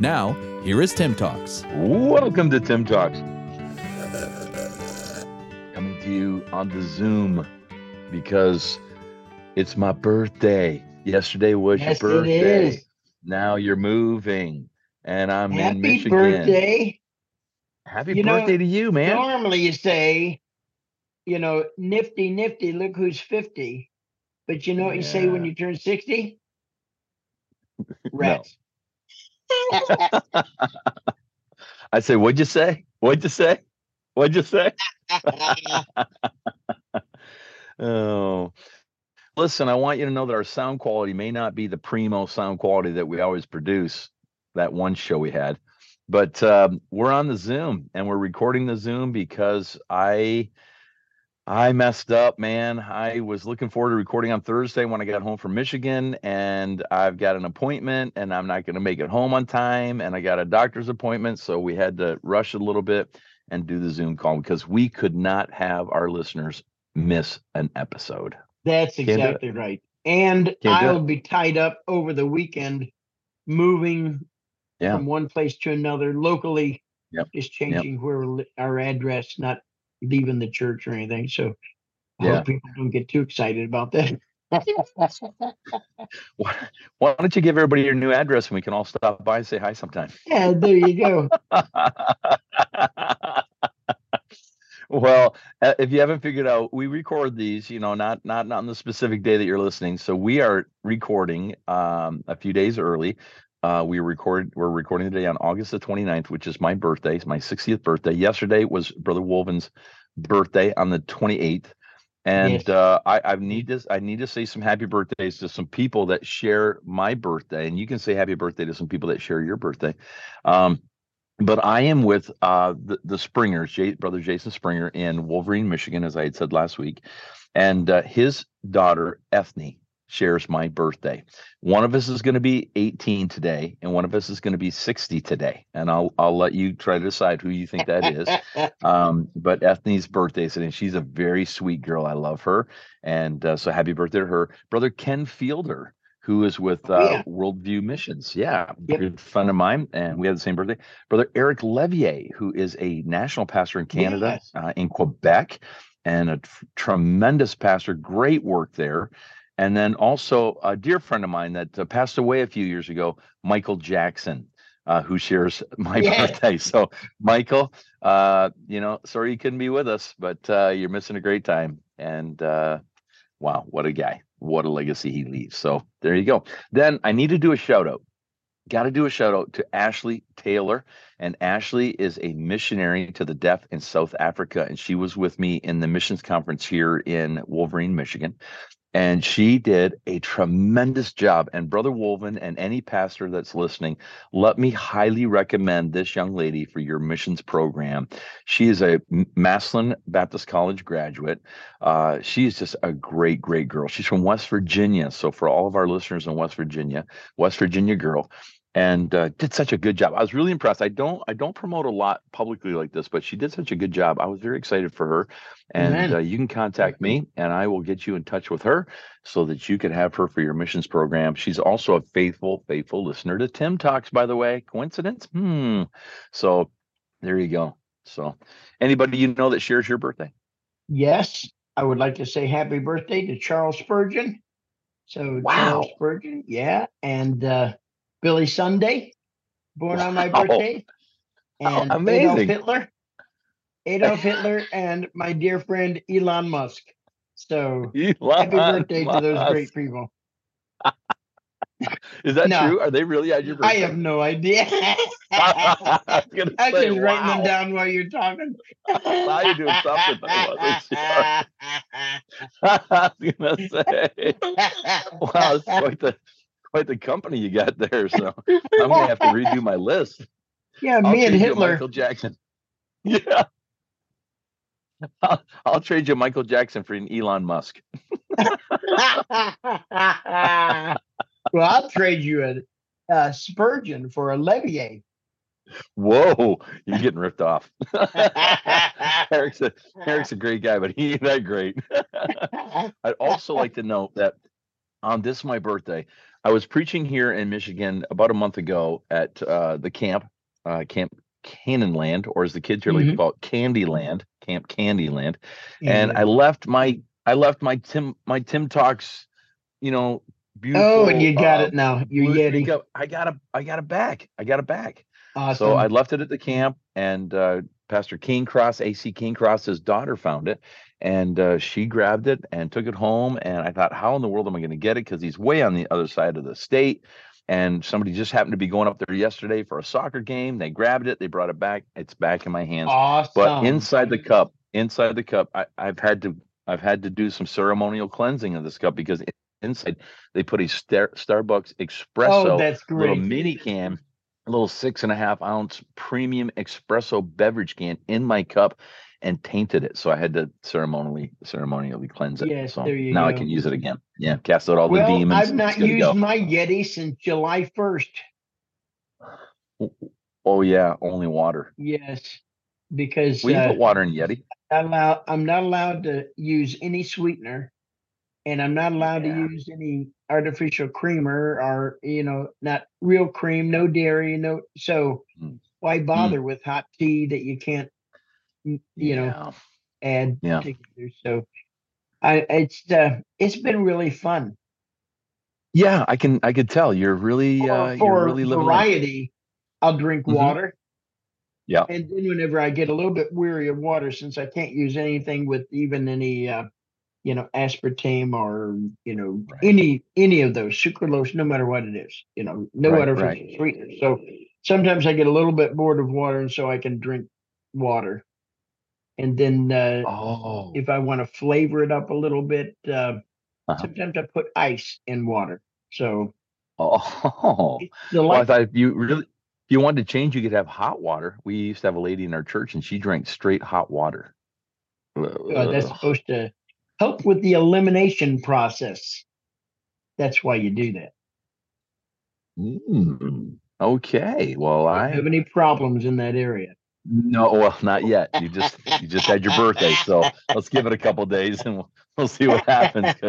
Now, here is Tim Talks. Welcome to Tim Talks. Coming to you on the Zoom because it's my birthday. Yesterday was Yes, your it birthday. is. Now you're moving, and I'm in Happy Michigan. birthday. Happy You know, birthday to you, man. Normally you say, you know, nifty, nifty, look who's 50. But you know what you say when you turn 60? Rats. I say, what'd you say? What'd you say? What'd you say? Oh, listen, I want you to know that our sound quality may not be the primo sound quality that we always produce, that one show we had, but um, we're on the Zoom and we're recording the Zoom because I. I messed up, man. I was looking forward to recording on Thursday when I got home from Michigan, and I've got an appointment, and I'm not going to make it home on time, and I got a doctor's appointment, so we had to rush a little bit and do the Zoom call because we could not have our listeners miss an episode. That's Can't exactly right. And I'll be tied up over the weekend moving Yeah. from one place to another locally, Yep. just changing where our address, not leaving the church or anything. So I Yeah. hope people don't get too excited about that. Why, why don't you give everybody your new address and we can all stop by and say hi sometime? yeah, there you go. well, uh, if you haven't figured out, we record these, you know, not not not on the specific day that you're listening. So we are recording um, a few days early. Uh, we record we're recording today on August the 29th, which is my birthday. It's my 60th birthday. Yesterday was Brother Wolven's birthday on the 28th. And Yes. uh, I, I need to I need to say some happy birthdays to some people that share my birthday, and you can say happy birthday to some people that share your birthday. Um, but I am with uh, the the Springers, J- brother Jason Springer in Wolverine, Michigan, as I had said last week, and uh, his daughter Ethne shares my birthday. One of us is going to be 18 today, and one of us is going to be 60 today. And I'll I'll let you try to decide who you think that is. Um, but Ethne's birthday is today, she's a very sweet girl. I love her, and uh, so happy birthday to her. Brother Ken Fielder, who is with uh, Oh, yeah. Worldview Missions, yeah, Yep. good friend of mine, and we have the same birthday. Brother Eric Levier, who is a national pastor in Canada, Yes. uh, in Quebec, and a tr- tremendous pastor, great work there. And then also a dear friend of mine that uh, passed away a few years ago, Michael Jackson, uh, who shares my Yeah. birthday. So, Michael, uh, you know, sorry you couldn't be with us, but uh, you're missing a great time. And uh, wow, what a guy! What a legacy he leaves. So there you go. Then I need to do a shout out. Got to do a shout out to Ashley Taylor. And Ashley is a missionary to the deaf in South Africa. And she was with me in the missions conference here in Wolverine, Michigan. And she did a tremendous job. And Brother Wolven and any pastor that's listening, let me highly recommend this young lady for your missions program. She is a Massillon Baptist College graduate. Uh, she is just a great, great girl. She's from West Virginia. So, for all of our listeners in West Virginia, West Virginia girl, and uh, did such a good job. I was really impressed. I don't, I don't promote a lot publicly like this, but she did such a good job. I was very excited for her. And uh, you can contact me, and I will get you in touch with her so that you can have her for your missions program. She's also a faithful, faithful listener to Tim Talks, by the way. Coincidence? Hmm. So there you go. So anybody you know that shares your birthday? Yes, I would like to say happy birthday to Charles Spurgeon. So Wow. Charles Spurgeon, yeah, and uh, Billy Sunday, born on my Wow. birthday, and Adolf. Hitler, Adolf Hitler, and my dear friend Elon Musk. So happy Elon birthday to those great people. Is that No. true? Are they really at your birthday? I have no idea. I was say, just writing them down while you're talking. Now you're doing something. I wasn't. I was gonna say, wow, it's quite the quite the company you got there. So I'm gonna have to redo my list. Yeah, I'll me and trade you a Hitler. Michael Jackson. Yeah. I'll, I'll trade you Michael Jackson for an Elon Musk. well, I'll trade you a, a uh, Spurgeon for a Levier. Whoa, you're getting ripped off. Eric's a Eric's a great guy, but he ain't that great. I'd also like to note that on this my birthday, I was preaching here in Michigan about a month ago at uh, the camp, uh, Camp Cannonland, or as the kids here like to Mhm. call it, Candyland, Camp Candyland. and I left my I left my Tim my Tim Talks, you know, beautiful. oh, and you got uh, it now. Your Blue Yeti. I got a I got it back. I got it back. Awesome. So I left it at the camp, and uh, Pastor King Cross, AC King Cross's daughter, found it, and uh, she grabbed it and took it home. And I thought, how in the world am I going to get it? Because he's way on the other side of the state. And somebody just happened to be going up there yesterday for a soccer game. They grabbed it, they brought it back. It's back in my hands awesome. but inside the cup inside the cup I, i've had to i've had to do some ceremonial cleansing of this cup because inside they put a star, starbucks espresso oh, that's little mini can little six and a half ounce premium espresso beverage can in my cup and tainted it. So i had to ceremonially ceremonially cleanse it. Yes, so there you now i can use it again. Yeah cast out all well, the demons. I've not it's good to used go. my Yeti since July 1st. oh yeah only water. Yes, because we uh, put water in yeti. Not allow, I'm not allowed to use any sweetener, and I'm not allowed Yeah. to use any artificial creamer or you know not real cream, no dairy, no. So Mm. why bother with hot tea that you can't, mm, you know, Yeah. add Yeah. together? So I it's uh, it's been really fun. Yeah, I can I could tell you're really For, uh you're for really variety, I'll drink Mhm. water. Yeah. And then whenever I get a little bit weary of water, since I can't use anything with even any, uh, you know, aspartame or you know Right. any any of those sucralose, no matter what it is, you know, no Right, artificial right. sweetener. So sometimes I get a little bit bored of water, and so I can drink water. And then uh, Oh. if I want to flavor it up a little bit, uh, Uh-huh. sometimes I put ice in water. So Oh. Well, I thought if you really if you wanted to change, you could have hot water. We used to have a lady in our church and she drank straight hot water. Uh, that's supposed to help with the elimination process. That's why you do that. Mm, okay. Well, Don't I have any problems in that area. no, well, not yet. You just you just had your birthday, so let's give it a couple days and we'll, we'll see what happens.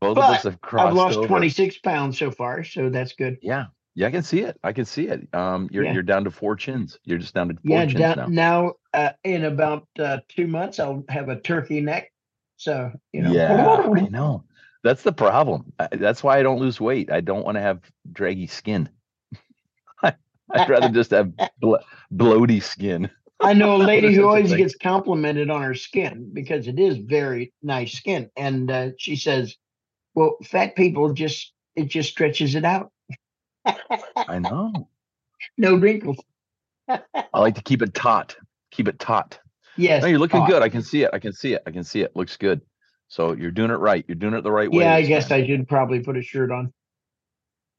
both of us have crossed I've lost over. 26 pounds so far, so that's good. Yeah, yeah, I can see it. I can see it. Um, you're Yeah. you're down to four chins. You're just down to four Yeah, chins down, now. now uh, in about uh, two months, I'll have a turkey neck. So, you know, Yeah, I know. That's the problem. That's why I don't lose weight. I don't want to have draggy skin. I'd rather just have blo- bloaty skin. I know a lady who always gets complimented on her skin because it is very nice skin. And uh, she says, well, fat people just, it just stretches it out. I know. no wrinkles. I like to keep it taut. Keep it taut. Yes. No, you're looking taut. good. I can see it. I can see it. I can see it. Looks good. So you're doing it right. You're doing it the right way. Yeah, I guess time. I should probably put a shirt on.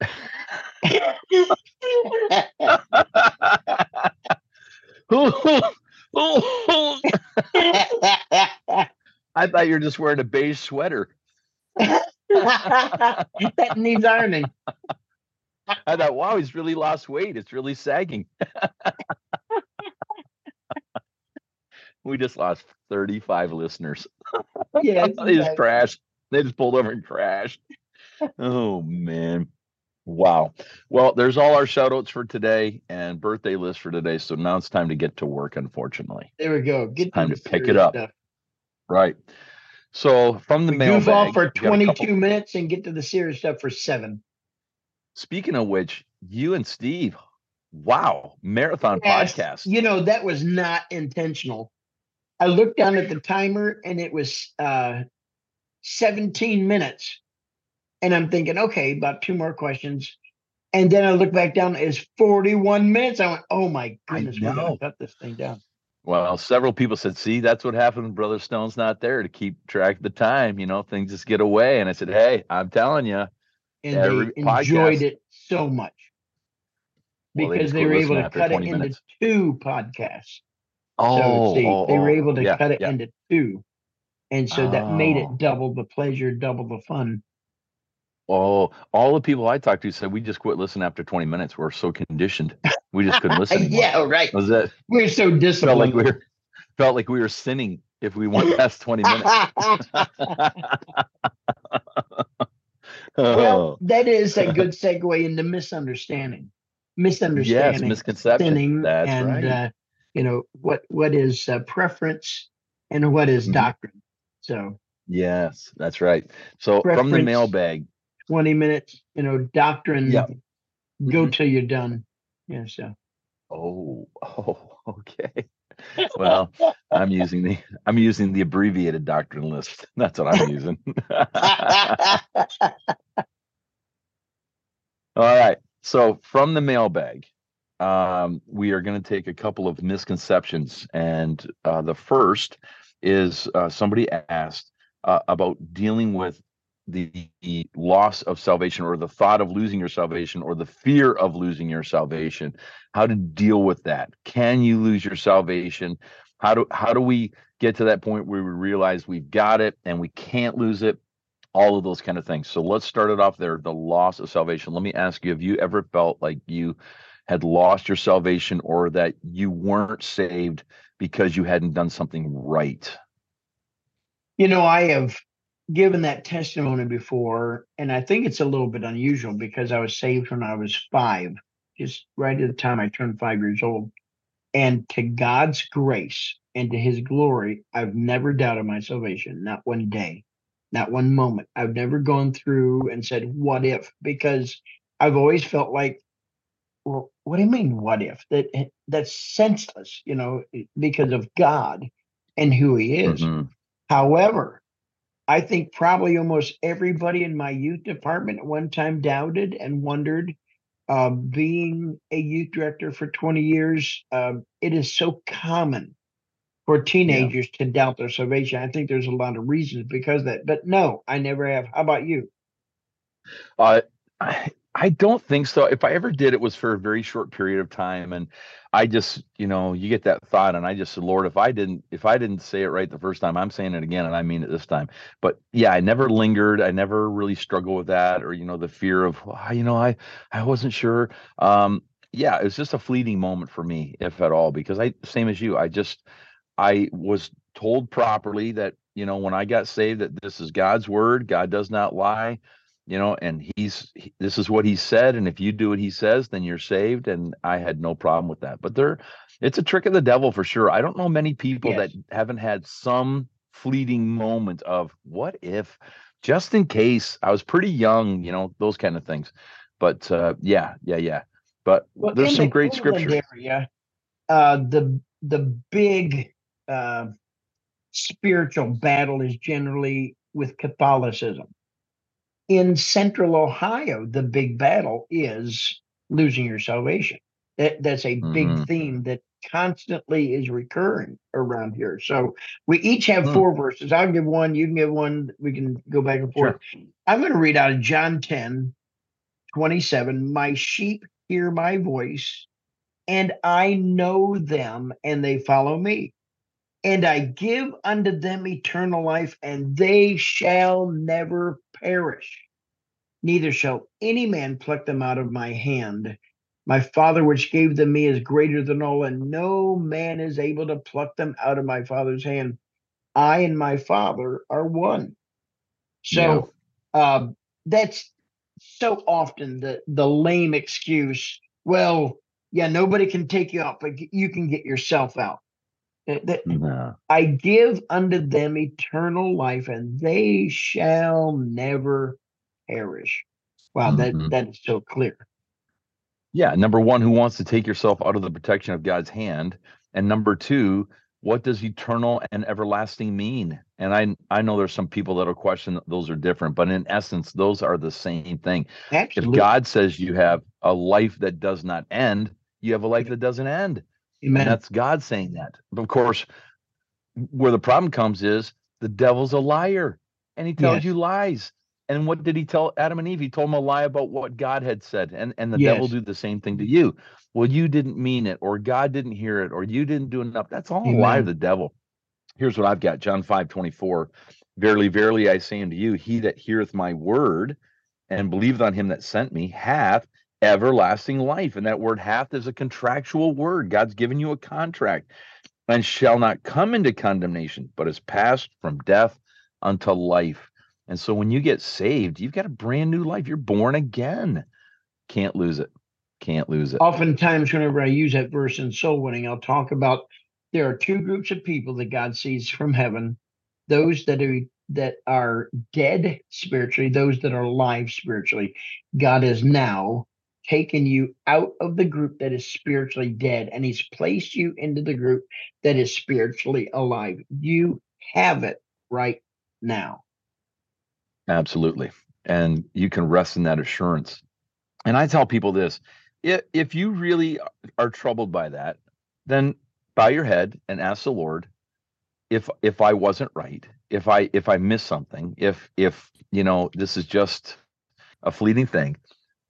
I thought you were just wearing a beige sweater. that needs ironing. I thought, wow, he's really lost weight. It's really sagging. we just lost 35 listeners. Oh, yes, they just crashed. They just pulled over and crashed. oh man. Wow. Well, there's all our shout outs for today and birthday list for today. So now it's time to get to work, unfortunately. There we go. Get Time to pick it up. stuff. Right. So from the We mailbag. goof off for we got a couple- 22 minutes and get to the serious stuff for seven. Speaking of which, you and Steve, wow, marathon Yes, podcast. You know, that was not intentional. I looked down at the timer and it was uh 17 minutes. And I'm thinking, okay, about two more questions. And then I look back down, it's 41 minutes. I went, oh my goodness, we gotta cut this thing down. Well, several people said, see, that's what happened when Brother Stone's not there to keep track of the time. You know, things just get away. And I said, hey, I'm telling you, And they enjoyed podcast- it so much. Well, they because they were able to cut it 20 into two podcasts. Oh, so see, oh, they were oh, able to yeah, cut it yeah. into two. And so that made Oh. it double the pleasure, double the fun. Oh, all the people I talked to said we just quit listening after 20 minutes. We're so conditioned. We just couldn't listen anymore. yeah, right. Was that We're so disciplined. felt like we were felt like we were sinning if we went past 20 minutes. well, that is a good segue into misunderstanding. yes, Misunderstanding, misconception. sinning, That's and right. uh, you know what what is uh, preference and what is Mhm. doctrine. So yes, that's right. So from the mailbag, twenty minutes, you know, doctrine. Yeah. Go Mhm. till you're done. Yeah. So Oh, oh, okay. Well, I'm using the I'm using the abbreviated doctrine list. That's what I'm using. All right. So from the mailbag, um, we are going to take a couple of misconceptions, and uh, the first is uh, somebody asked uh, about dealing with the, the loss of salvation, or the thought of losing your salvation, or the fear of losing your salvation. How to deal with that? Can you lose your salvation? How do how do we get to that point where we realize we've got it and we can't lose it? all of those kind of things. So let's start it off there the loss of salvation. Let me ask you have you ever felt like you had lost your salvation or that you weren't saved because you hadn't done something right? you know, I have given that testimony before, and I think it's a little bit unusual because I was saved when I was five, just right at the time I turned five years old. And to God's grace and to his glory, I've never doubted my salvation, not one day, not one moment. I've never gone through and said, What if? Because I've always felt like, well, what do you mean, what if? That that's senseless, you know, because of God and who he is. Mhm. However, I think probably almost everybody in my youth department at one time doubted and wondered. Uh, being a youth director for 20 years, um, it is so common for teenagers to doubt their salvation. I think there's a lot of reasons because of that, but no, I never have. How about you? Uh, I, don't think so. If I ever did, it was for a very short period of time, and I just, you know, you get that thought, and I just said, Lord, if I didn't, if I didn't say it right the first time, I'm saying it again, and I mean it this time. But yeah, I never lingered. I never really struggled with that, or you know, the fear of, "Ah, you know, I, I wasn't sure. Um, yeah, it was just a fleeting moment for me, if at all, because I, same as you, I just, I was told properly that, you know, when I got saved, that this is God's word. God does not lie you know and he's he, this is what he said and if you do what he says then you're saved and i had no problem with that. But there it's a trick of the devil for sure. I don't know many people Yes. that haven't had some fleeting moment of what if? Just in case. I was pretty young you know those kind of things. But uh yeah yeah yeah. But Well, there's some the great scripture Area, uh, the the big uh, spiritual battle is generally with Catholicism. In Central Ohio, the big battle is losing your salvation. That, that's a big Mhm. theme that constantly is recurring around here. So we each have Hmm. four verses. I'll give one. You can give one. We can go back and forth. I'm going to read out of John 10, 27. My sheep hear my voice, and I know them, and they follow me. And I give unto them eternal life, and they shall never perish. Neither shall any man pluck them out of my hand. My Father, which gave them me, is greater than all, and no man is able to pluck them out of my Father's hand. I and my Father are one. So um, that's so often the the lame excuse. Well, yeah, nobody can take you out, but you can get yourself out. No. I give unto them eternal life, and they shall never perish. Wow, Mhm. that that is so clear. Yeah, number one, who wants to take yourself out of the protection of God's hand? And number two, what does eternal and everlasting mean? And I I know there's some people that'll question that those are different, but in essence, those are the same thing. Absolutely. If God says you have a life that does not end, you have a life that doesn't end. Amen. And that's God saying that. But of course, where the problem comes is the devil's a liar and he tells Yes. you lies. And what did he tell Adam and Eve? He told them a lie about what God had said. And and the Yes. devil do the same thing to you. Well, you didn't mean it, or God didn't hear it, or you didn't do enough. That's all a lie Amen. of the devil. Here's what I've got. John 5, 24. Verily, verily, I say unto you, he that heareth my word and believeth on him that sent me hath everlasting life. And that word hath is a contractual word. God's given you a contract and shall not come into condemnation, but is passed from death unto life. And so when you get saved, you've got a brand new life. You're born again. Can't lose it. Can't lose it. Oftentimes, whenever I use that verse in soul winning, I'll talk about there are two groups of people that God sees from heaven: those that are that are dead spiritually, those that are alive spiritually. God is now taken you out of the group that is spiritually dead, and He's placed you into the group that is spiritually alive. You have it right now. Absolutely. And you can rest in that assurance. And I tell people this if, you really are troubled by that, then bow your head and ask the Lord if if I wasn't right, if I if I missed something, if if you know this is just a fleeting thing,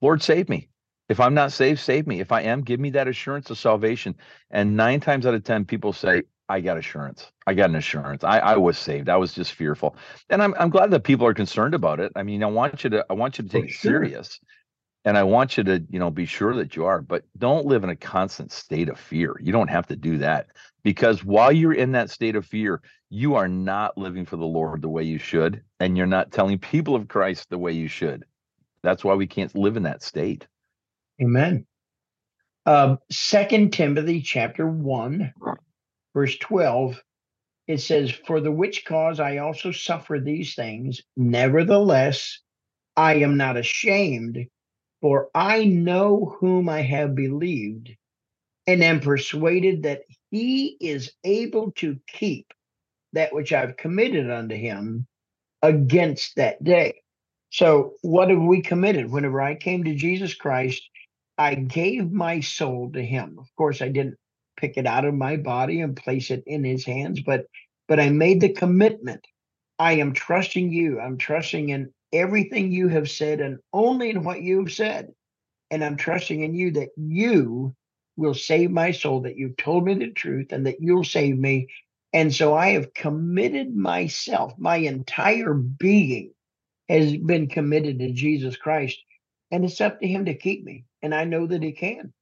Lord save me. If I'm not saved, save me. If I am, give me that assurance of salvation. And nine times out of ten, people say, I got assurance. I got an assurance. I, I was saved. I was just fearful. And I'm I'm glad that people are concerned about it. I mean, I want you to I want you to take it sure. serious. And I want you to, you know, be sure that you are, but don't live in a constant state of fear. You don't have to do that because while you're in that state of fear, you are not living for the Lord the way you should, and you're not telling people of Christ the way you should. That's why we can't live in that state. Amen. Um, Second Timothy chapter one, verse twelve, it says, "For the which cause I also suffer these things; nevertheless, I am not ashamed, for I know whom I have believed, and am persuaded that He is able to keep that which I've committed unto Him against that day." So, what have we committed? Whenever I came to Jesus Christ. I gave my soul to him. Of course, I didn't pick it out of my body and place it in his hands, but but I made the commitment. I am trusting you. I'm trusting in everything you have said and only in what you have said. And I'm trusting in you that you will save my soul, that you've told me the truth and that you'll save me. And so I have committed myself, my entire being has been committed to Jesus Christ. And it's up to him to keep me. And I know that he can.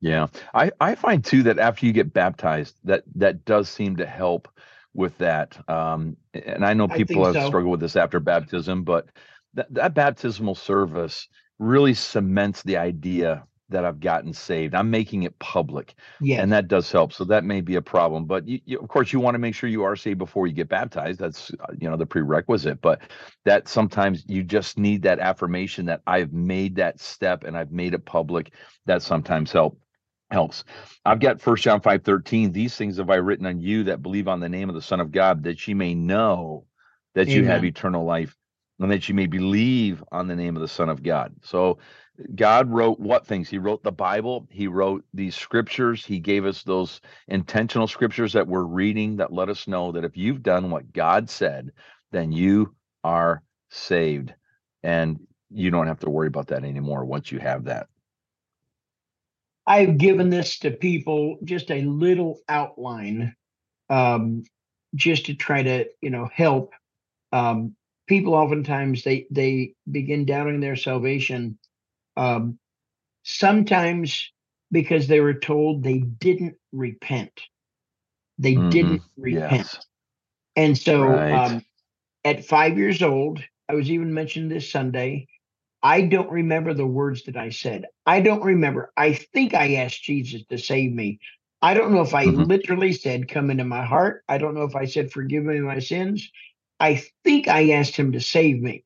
Yeah. I, I find too that after you get baptized, that that does seem to help with that. Um, and I know people think have so. struggled with this after baptism, but that, that baptismal service really cements the idea that I've gotten saved. I'm making it public. Yes. and that does help. So that may be a problem, but you, you, of course you want to make sure you are saved before you get baptized. That's uh, you know the prerequisite. But that sometimes you just need that affirmation that I've made that step and I've made it public. That sometimes help helps. I've got First John five thirteen. These things have I written on you that believe on the name of the Son of God, that ye may know that you have eternal life, and that you may believe on the name of the Son of God. So God wrote what things? He wrote the Bible. He wrote these scriptures. He gave us those intentional scriptures that we're reading that let us know that if you've done what God said, then you are saved. And you don't have to worry about that anymore once you have that. I've given this to people just a little outline, um, just to try to, you know, help. Um, people oftentimes they they begin doubting their salvation. Um, sometimes because they were told they didn't repent. They Mhm. didn't repent. Yes. And so Right. um, at five years old, I was even mentioned this Sunday. I don't remember the words that I said. I don't remember. I think I asked Jesus to save me. I don't know if I Mhm. literally said, Come into my heart. I don't know if I said, Forgive me my sins. I think I asked him to save me.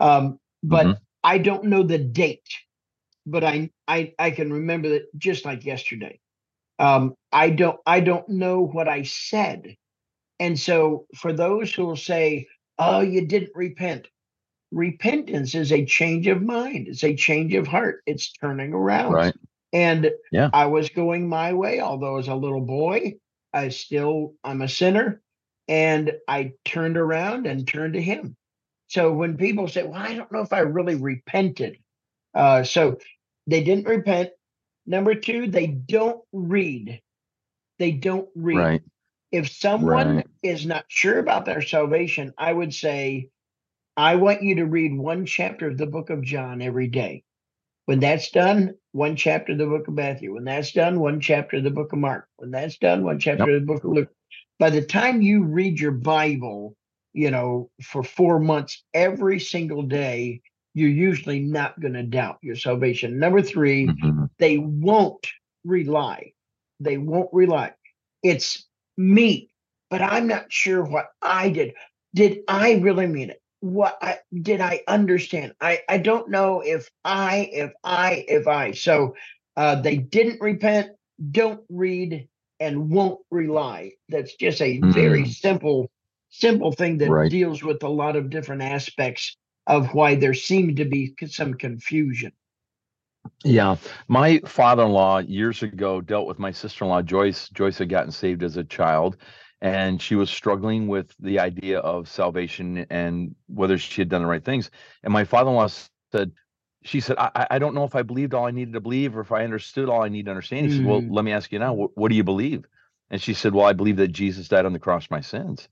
Um, but Mhm. I don't know the date. But I, I I can remember that just like yesterday. Um, I don't I don't know what I said. And so, for those who will say, Oh, you didn't repent, repentance is a change of mind, it's a change of heart, it's turning around. Right. And Yeah. I was going my way, although as a little boy, I still, I'm a sinner. And I turned around and turned to Him. So when people say, "Well, I don't know if I really repented," uh, so they didn't repent. Number two, they don't read. They don't read. Right. If someone Right. is not sure about their salvation, I would say, I want you to read one chapter of the book of John every day. When that's done, one chapter of the book of Matthew. When that's done, one chapter of the book of Mark. When that's done, one chapter of the book of Luke. By the time you read your Bible, you know, for four months every single day, you're usually not going to doubt your salvation. Number 3 Mhm. they won't rely. They won't rely. It's me, but I'm not sure what I did. Did I really mean it? What I did I understand? I I don't know if I if I if I. So uh they didn't repent, don't read, and won't rely. That's just a very Mm. simple simple thing that Right. deals with a lot of different aspects of why there seemed to be some confusion. Yeah. My father-in-law years ago dealt with my sister-in-law Joyce. Joyce had gotten saved as a child and she was struggling with the idea of salvation and whether she had done the right things. And my father-in-law said, she said, I, I- don't know if I believed all I needed to believe or if I understood all I need to understand. He said, Well, Mhm. let me ask you now, what, what do you believe? And she said, Well, I believe that Jesus died on the cross for my sins.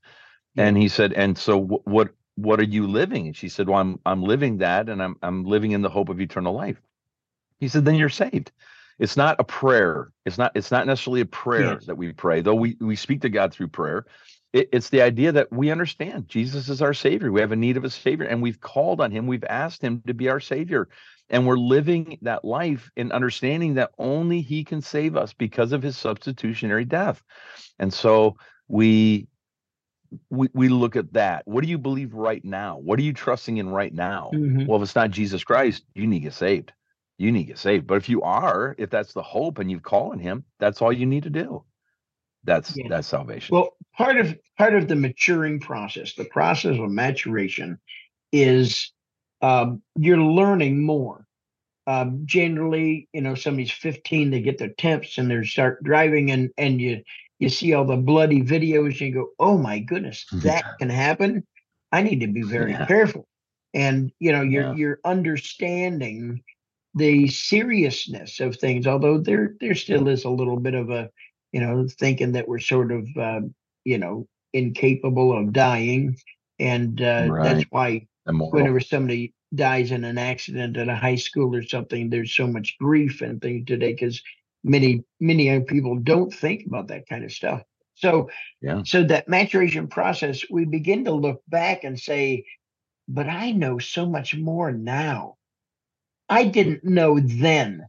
And he said, And so wh- what what are you living? And she said, Well, I'm I'm living that and I'm I'm living in the hope of eternal life. He said, then you're saved. It's not a prayer. It's not. It's not necessarily a prayer Yes. that we pray, though we we speak to God through prayer. It, it's the idea that we understand Jesus is our Savior. We have a need of a Savior, and we've called on Him. We've asked Him to be our Savior, and we're living that life in understanding that only He can save us because of His substitutionary death. And so we we we look at that. What do you believe right now? What are you trusting in right now? Mhm. Well, if it's not Jesus Christ, you need to get saved. You need to get saved. But if you are, if that's the hope and you've called on him, that's all you need to do. That's Yeah. that's salvation. Well, part of part of the maturing process, the process of maturation, is um, you're learning more. Um, generally, you know, somebody's 15, they get their temps and they start driving, and and you you see all the bloody videos, and you go, "Oh my goodness, that can happen." I need to be very Yeah. careful, and you know, you're Yeah. you're understanding the seriousness of things. Although there there still is a little bit of a, you know, thinking that we're sort of, um, you know, incapable of dying, and uh, that's why Immoral. whenever somebody dies in an accident at a high school or something, there's so much grief and things today because many many young people don't think about that kind of stuff. So Yeah. so that maturation process, we begin to look back and say, but I know so much more now. I didn't know then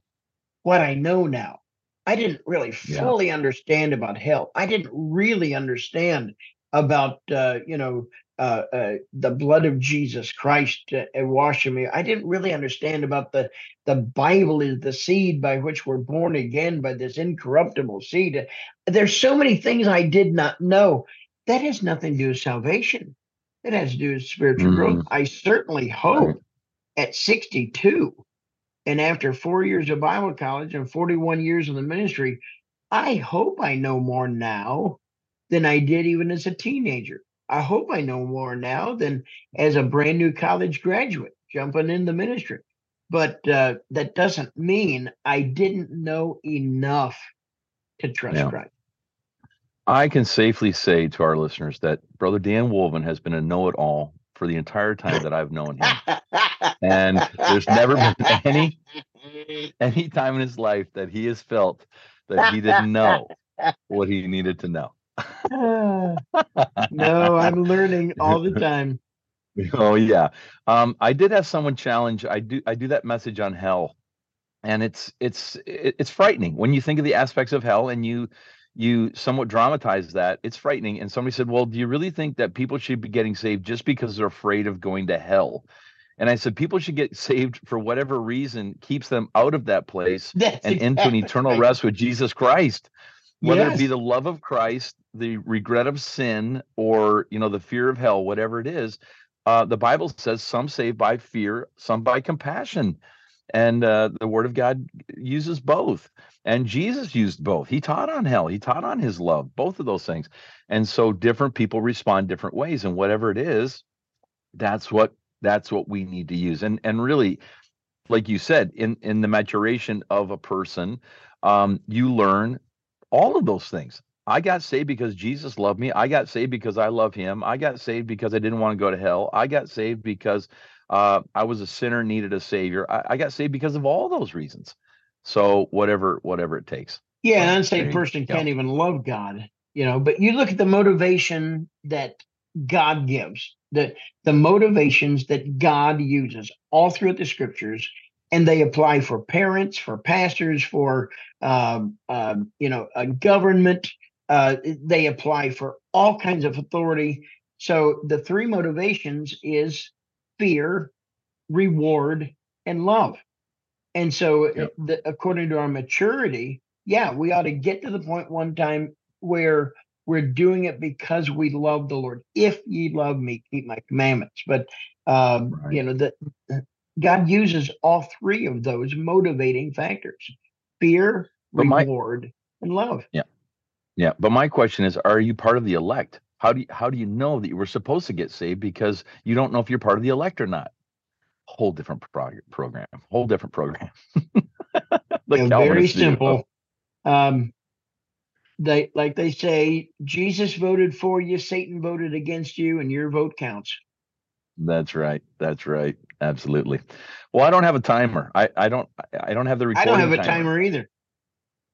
what I know now. I didn't really Yeah. fully understand about hell. I didn't really understand about uh, you know uh, uh, the blood of Jesus Christ uh, washing me. I didn't really understand about the the Bible is the seed by which we're born again by this incorruptible seed. There's so many things I did not know. That has nothing to do with salvation. It has to do with spiritual growth. I certainly hope at 62 and after four years of Bible college and 41 years in the ministry, I hope I know more now than I did even as a teenager. I hope I know more now than as a brand new college graduate jumping in the ministry. But uh, that doesn't mean I didn't know enough to trust Yeah. Christ. I can safely say to our listeners that Brother Dan Wolven has been a know-it-all for the entire time that I've known him. And there's never been any any time in his life that he has felt that he didn't know what he needed to know. no, I'm learning all the time. Oh yeah. Um, I did have someone challenge. I do. I do that message on hell, and it's it's it's frightening when you think of the aspects of hell and you you somewhat dramatize that. It's frightening. And somebody said, "Well, do you really think that people should be getting saved just because they're afraid of going to hell?" And I said, people should get saved for whatever reason keeps them out of that place That's and into an eternal right. rest with Jesus Christ. Whether it be the love of Christ, the regret of sin, or you know the fear of hell, whatever it is, uh, the Bible says some saved by fear, some by compassion, and uh, the Word of God uses both. And Jesus used both. He taught on hell. He taught on His love. Both of those things. And so different people respond different ways, and whatever it is, that's what that's what we need to use. And and really, like you said, in in the maturation of a person, um, you learn all of those things. I got saved because Jesus loved me. I got saved because I love him. I got saved because I didn't want to go to hell. I got saved because uh, I was a sinner, needed a savior. I, I, got saved because of all those reasons. So whatever, whatever it takes. Yeah, an unsaved person can't even love God, you know. But you look at the motivation that God gives, the the motivations that God uses all throughout the scriptures, and they apply for parents, for pastors, for um, um, you know, a government. Uh, they apply for all kinds of authority. So the three motivations is fear, reward, and love. And so, yep. the, according to our maturity, yeah, we ought to get to the point one time where we're doing it because we love the Lord. If ye love me, keep my commandments. But um, right. you know that God uses all three of those motivating factors: fear, but reward, my, and love. Yeah, yeah. But my question is: Are you part of the elect? How do you, how do you know that you were supposed to get saved because you don't know if you're part of the elect or not? Whole different prog- program. Whole different program. yeah, very simple. Um, they like they say Jesus voted for you, Satan voted against you, and your vote counts. That's right. That's right. Absolutely. Well, I don't have a timer. I, I don't I don't have the recording. I don't have a timer. timer either.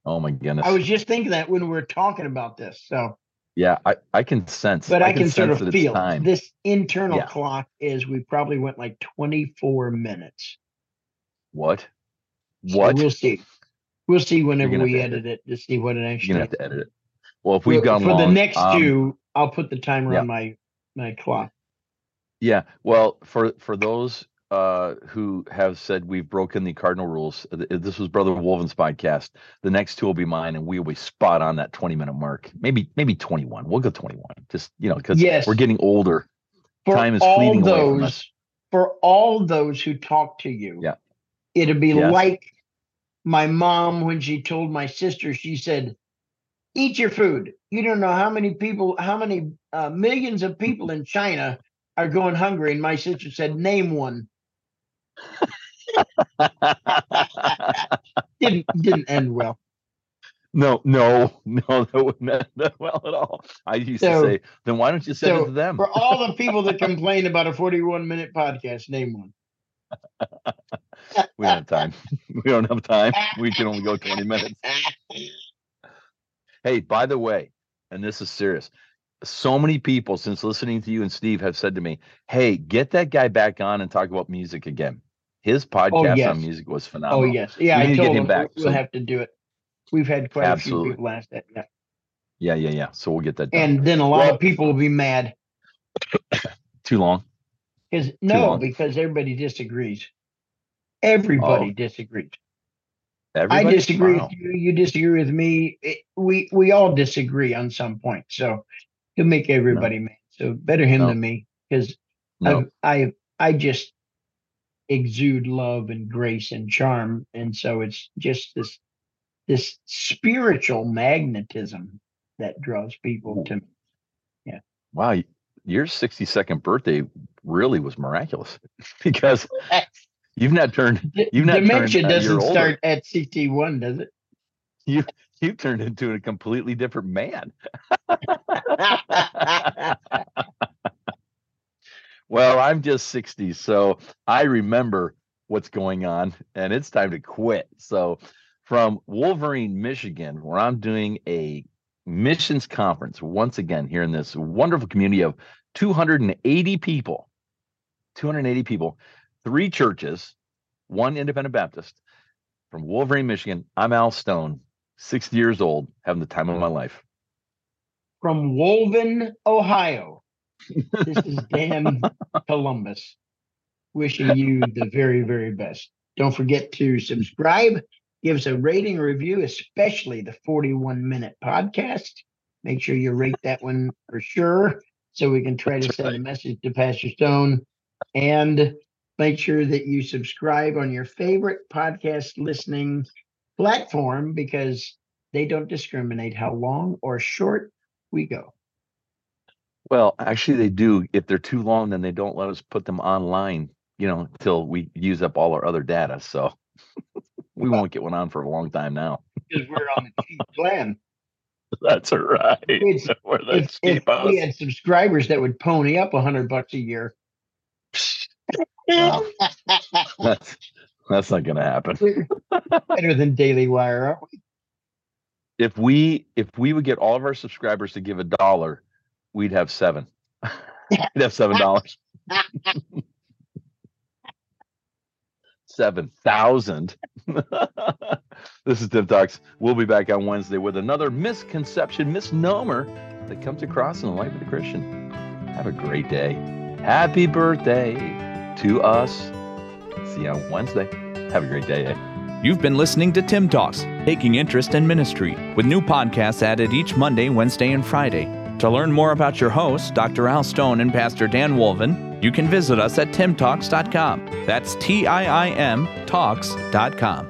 Oh my goodness. I was just thinking that when we were talking about this. So yeah, I, I can sense. But I, I can, can sort of feel this internal yeah. clock is we probably went like 24 minutes. What? What? So we'll see. We'll see whenever we edit it. to see what it actually. You're gonna have to edit it. Well, if we've well, gone for long, the next um, two, I'll put the timer yeah. on my my clock. Yeah. Well, for for those uh, who have said we've broken the cardinal rules, this was Brother Wolven's podcast. The next two will be mine, and we will be spot on that 20 minute mark. Maybe maybe 21. We'll go 21. Just you know, because yes. we're getting older. For Time is fleeting those, away from us. For all those who talk to you, yeah, it'll be yes. like my mom when she told my sister she said eat your food you don't know how many people how many uh, millions of people in china are going hungry and my sister said name one didn't didn't end well no no no that wouldn't end well at all i used so, to say then why don't you send so it to them for all the people that complain about a 41 minute podcast name one we don't have time. We don't have time. We can only go 20 minutes. Hey, by the way, and this is serious. So many people since listening to you and Steve have said to me, "Hey, get that guy back on and talk about music again." His oh, podcast oh, yes. on music was oh, phenomenal. Oh yes, yeah, we I told him back. We'll so, have to do it. We've had quite absolutely. a few people ask that. Yeah. Yeah, yeah, yeah. So we'll get that done. And then a lot well, of people will be mad. Too long. Because no, long. because everybody disagrees. Everybody oh. disagrees. Everybody? I disagree wow. with you. You disagree with me. It, we we all disagree on some point. So he'll make everybody no. mad. So better him no. than me because no. I I I just exude love and grace and charm, and so it's just this this spiritual magnetism that draws people to me. Yeah. Wow, your 62nd birthday really was miraculous because You've not turned. You've not dementia turned, doesn't start at CT one, does it? You you turned into a completely different man. well, I'm just 60, so I remember what's going on, and it's time to quit. So, from Wolverine, Michigan, where I'm doing a missions conference once again here in this wonderful community of 280 people. 280 people three churches, one independent Baptist from Wolverine, Michigan. I'm Al Stone, 60 years old, having the time of my life. From Wolven, Ohio, this is Dan Columbus wishing you the very, very best. Don't forget to subscribe, give us a rating review, especially the 41 minute podcast. Make sure you rate that one for sure so we can try to send a message to Pastor Stone. And Make sure that you subscribe on your favorite podcast listening platform because they don't discriminate how long or short we go. Well, actually, they do. If they're too long, then they don't let us put them online. You know, until we use up all our other data. So we won't get one on for a long time now. Because we're on the cheap plan. That's right. It's- We're the If, if we had subscribers that would pony up a hundred bucks a year. Well, that's, that's not going to happen. Better than Daily Wire, aren't we? If we if we would get all of our subscribers to give a dollar, we'd have seven. we'd have seven dollars. Seven thousand. this is TIIM Talks. We'll be back on Wednesday with another misconception, misnomer that comes across in the life of the Christian. Have a great day. Happy birthday to us. See you on Wednesday. Have a great day. eh? You've been listening to TIIM Talks, taking interest in ministry, with new podcasts added each Monday, Wednesday, and Friday. To learn more about your hosts, Dr. Al Stone and Pastor Dan Wolven, you can visit us at tiimtalks.com. That's T I I M talks.com.